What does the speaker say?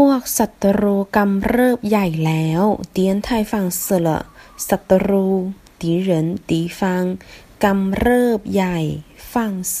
พวกศัตรูกำเริบใหญ่แล้วเตียนไทฟังเสละศัตรู敌人敌方กำเริบใหญ่ฟังเส